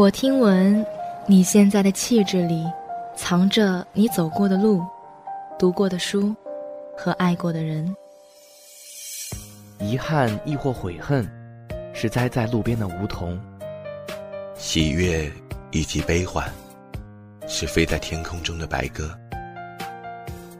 我听闻，你现在的气质里，藏着你走过的路、读过的书和爱过的人。遗憾亦或悔恨，是栽在路边的梧桐；喜悦以及悲欢，是飞在天空中的白鸽。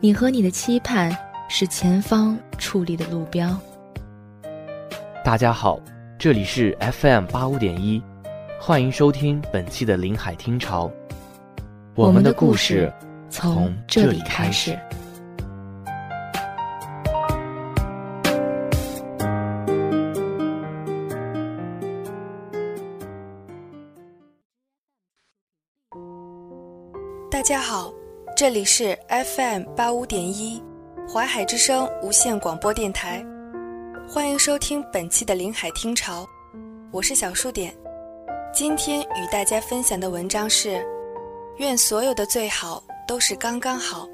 你和你的期盼，是前方矗立的路标。大家好，这里是 FM 八五点一。欢迎收听本期的临海听潮，我们的故事从这里开始。大家好，这里是 FM 八五点一淮海之声无线广播电台，欢迎收听本期的临海听潮，我是小数点。今天与大家分享的文章是：愿所有的最好都是刚刚好。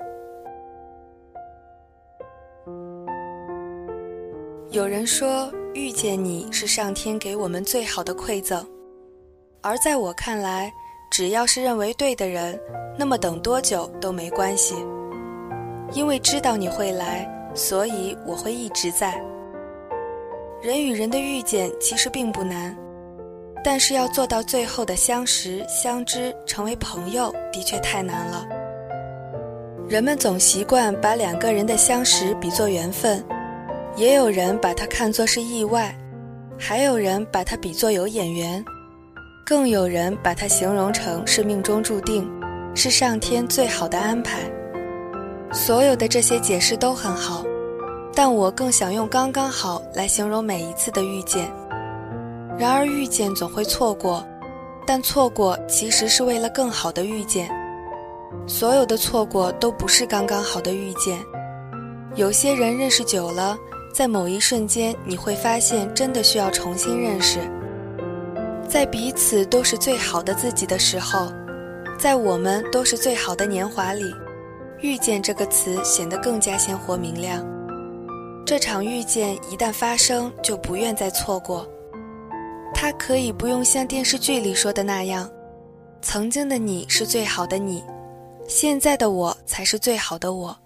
有人说，遇见你是上天给我们最好的馈赠，而在我看来，只要是认为对的人，那么等多久都没关系。因为知道你会来，所以我会一直在。人与人的遇见其实并不难。但是要做到最后的相识、相知、成为朋友，的确太难了。人们总习惯把两个人的相识比作缘分，也有人把它看作是意外，还有人把它比作有眼缘，更有人把它形容成是命中注定，是上天最好的安排。所有的这些解释都很好，但我更想用“刚刚好”来形容每一次的遇见。然而遇见总会错过，但错过其实是为了更好的遇见。所有的错过都不是刚刚好的遇见。有些人认识久了，在某一瞬间你会发现真的需要重新认识。在彼此都是最好的自己的时候，在我们都是最好的年华里，遇见这个词显得更加鲜活明亮。这场遇见一旦发生，就不愿再错过。他可以不用像电视剧里说的那样，曾经的你是最好的你，现在的我才是最好的我。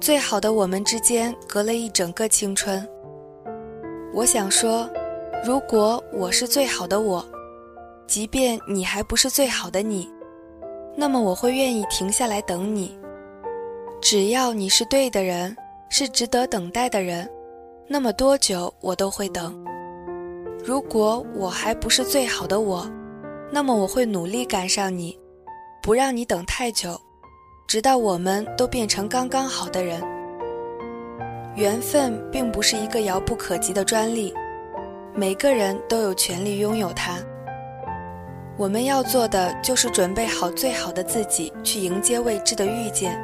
最好的我们之间隔了一整个青春。我想说，如果我是最好的我，即便你还不是最好的你，那么我会愿意停下来等你。只要你是对的人，是值得等待的人，那么多久我都会等。如果我还不是最好的我，那么我会努力赶上你，不让你等太久，直到我们都变成刚刚好的人。缘分并不是一个遥不可及的专利，每个人都有权利拥有它。我们要做的就是准备好最好的自己，去迎接未知的遇见。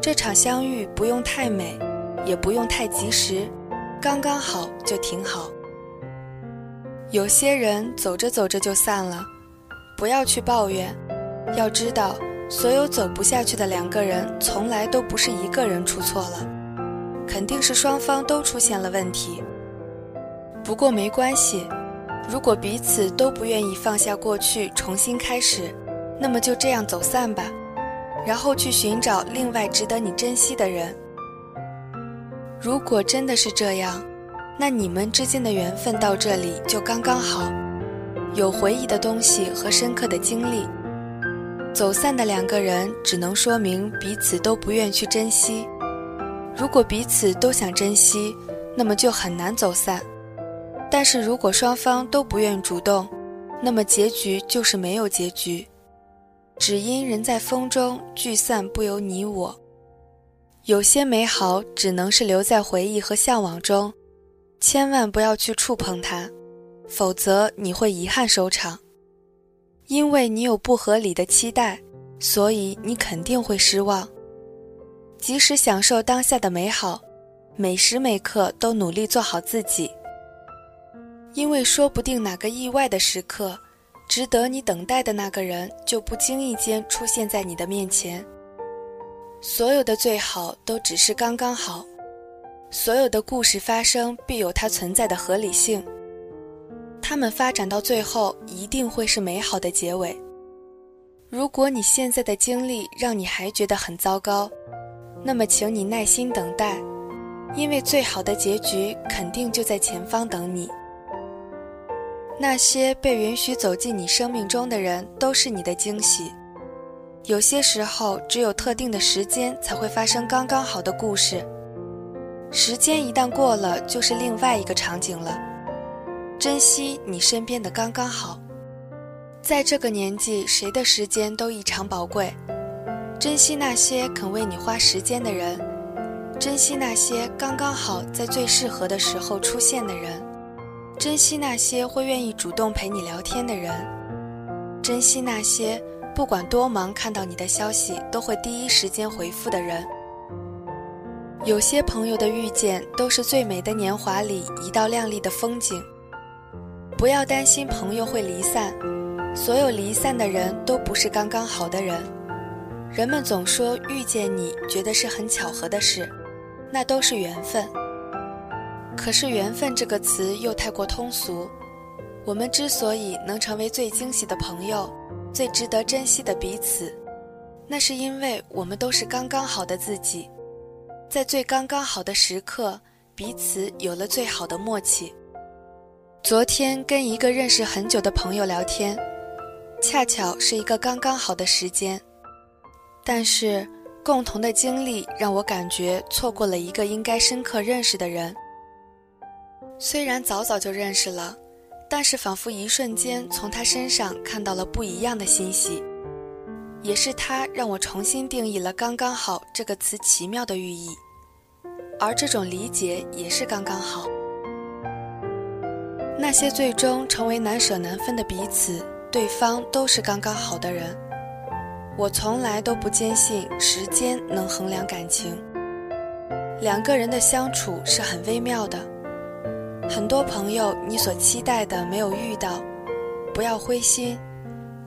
这场相遇不用太美，也不用太及时，刚刚好就挺好。有些人走着走着就散了，不要去抱怨。要知道，所有走不下去的两个人，从来都不是一个人出错了，肯定是双方都出现了问题。不过没关系，如果彼此都不愿意放下过去，重新开始，那么就这样走散吧，然后去寻找另外值得你珍惜的人。如果真的是这样。那你们之间的缘分到这里就刚刚好，有回忆的东西和深刻的经历。走散的两个人只能说明彼此都不愿去珍惜。如果彼此都想珍惜，那么就很难走散。但是如果双方都不愿主动，那么结局就是没有结局。只因人在风中，聚散不由你我。有些美好只能是留在回忆和向往中。千万不要去触碰它，否则你会遗憾收场。因为你有不合理的期待，所以你肯定会失望。即使享受当下的美好，每时每刻都努力做好自己。因为说不定哪个意外的时刻，值得你等待的那个人就不经意间出现在你的面前。所有的最好都只是刚刚好。所有的故事发生，必有它存在的合理性。它们发展到最后一定会是美好的结尾。如果你现在的经历让你还觉得很糟糕，那么请你耐心等待，因为最好的结局肯定就在前方等你。那些被允许走进你生命中的人，都是你的惊喜。有些时候，只有特定的时间才会发生刚刚好的故事。时间一旦过了，就是另外一个场景了。珍惜你身边的刚刚好。在这个年纪，谁的时间都异常宝贵。珍惜那些肯为你花时间的人，珍惜那些刚刚好在最适合的时候出现的人，珍惜那些会愿意主动陪你聊天的人，珍惜那些。不管多忙，看到你的消息都会第一时间回复的人。有些朋友的遇见都是最美的年华里一道亮丽的风景。不要担心朋友会离散，所有离散的人都不是刚刚好的人。人们总说遇见你觉得是很巧合的事，那都是缘分。可是缘分这个词又太过通俗。我们之所以能成为最惊喜的朋友。最值得珍惜的彼此，那是因为我们都是刚刚好的自己，在最刚刚好的时刻，彼此有了最好的默契。昨天跟一个认识很久的朋友聊天，恰巧是一个刚刚好的时间，但是共同的经历让我感觉错过了一个应该深刻认识的人。虽然早早就认识了。但是，仿佛一瞬间从他身上看到了不一样的欣喜，也是他让我重新定义了“刚刚好”这个词奇妙的寓意，而这种理解也是刚刚好。那些最终成为难舍难分的彼此，对方都是刚刚好的人。我从来都不坚信时间能衡量感情，两个人的相处是很微妙的。很多朋友，你所期待的没有遇到，不要灰心，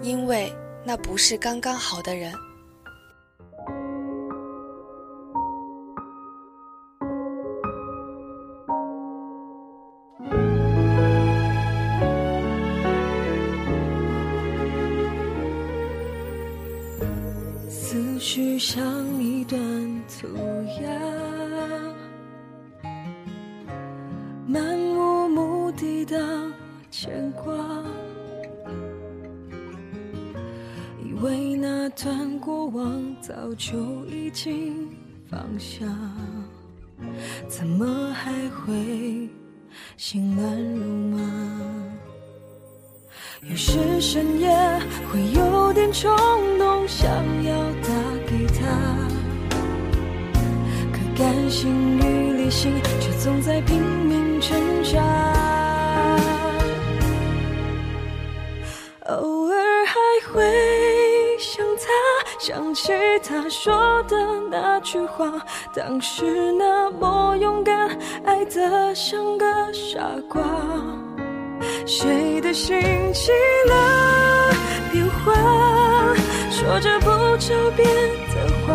因为那不是刚刚好的人。思绪像一段涂鸦。漫无目的的牵挂，过往早就已经放下，怎么还会心乱如麻？有时深夜会有点冲动，想要打给他，可感性与理性却总在拼命挣扎。偶尔还会，想起他说的那句话，当时那么勇敢，爱得像个傻瓜。谁的心起了变化，说着不着边的话，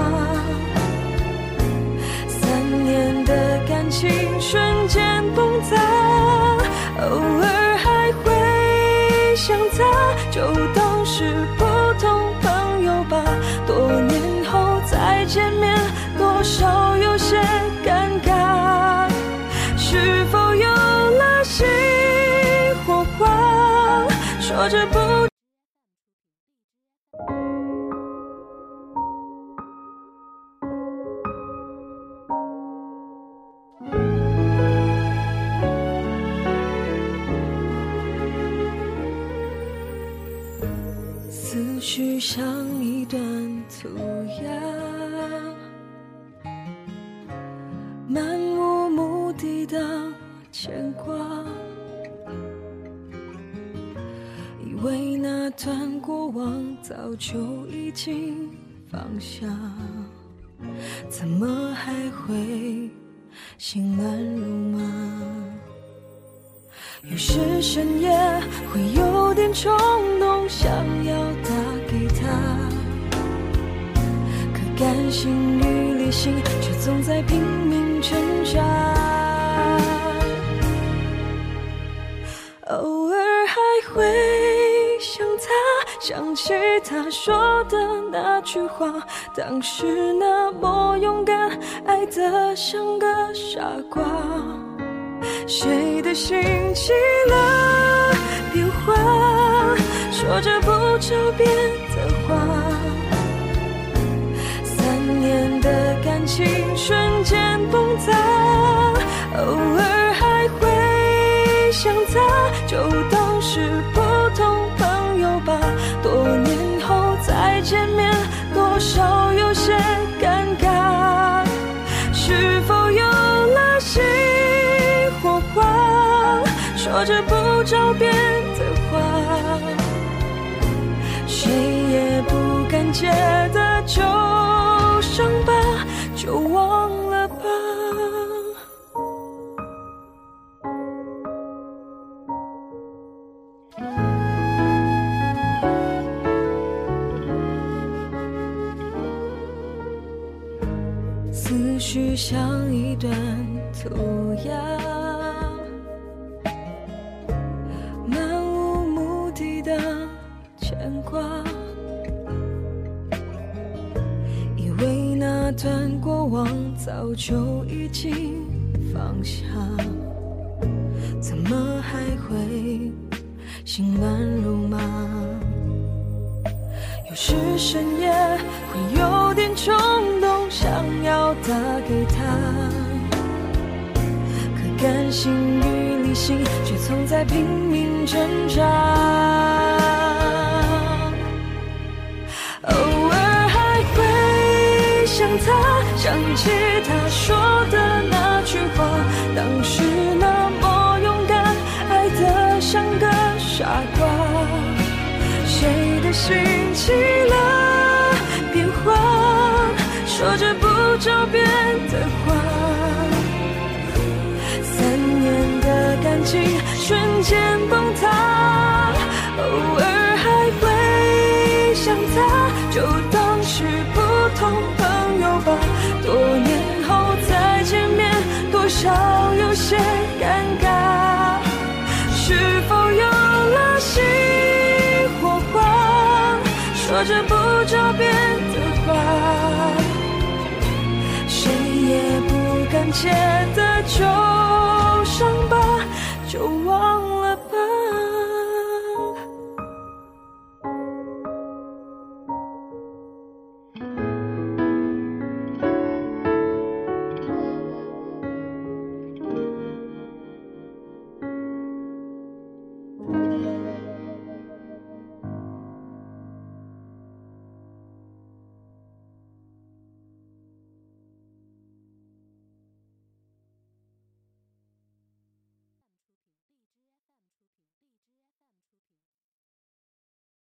三年的感情瞬间崩塌，偶尔许像一段涂鸦，漫无目的的牵挂，以为那段过往早就已经放下，怎么还会心乱如麻？有时深夜会有点冲动，想要感性与理性却总在拼命挣扎。偶尔还。会想他，想起他说的那句话，当时那么勇敢，爱得像个傻瓜。谁的心起了变化，说着不着边的话，情瞬间崩塌，偶尔还会想他，就当是普通朋友吧。多年后再见面，多少有些尴尬，是否有了新？说着不着边的话，谁也不敢接的，就忘就已经放下，怎么还会心乱如麻？有时深夜会有点冲动，想要打给他，可感性与理性却总在拼命挣扎。他想起他说的那句话，当时那么勇敢，爱得像个傻瓜。谁的心起了变化，说着不着边的话，三年的感情瞬间崩塌，偶尔还会想他，就当是普多年后再见面，多少有些尴尬。是否有了新火花？说着不着边的话，谁也不敢接的旧伤疤，就忘了。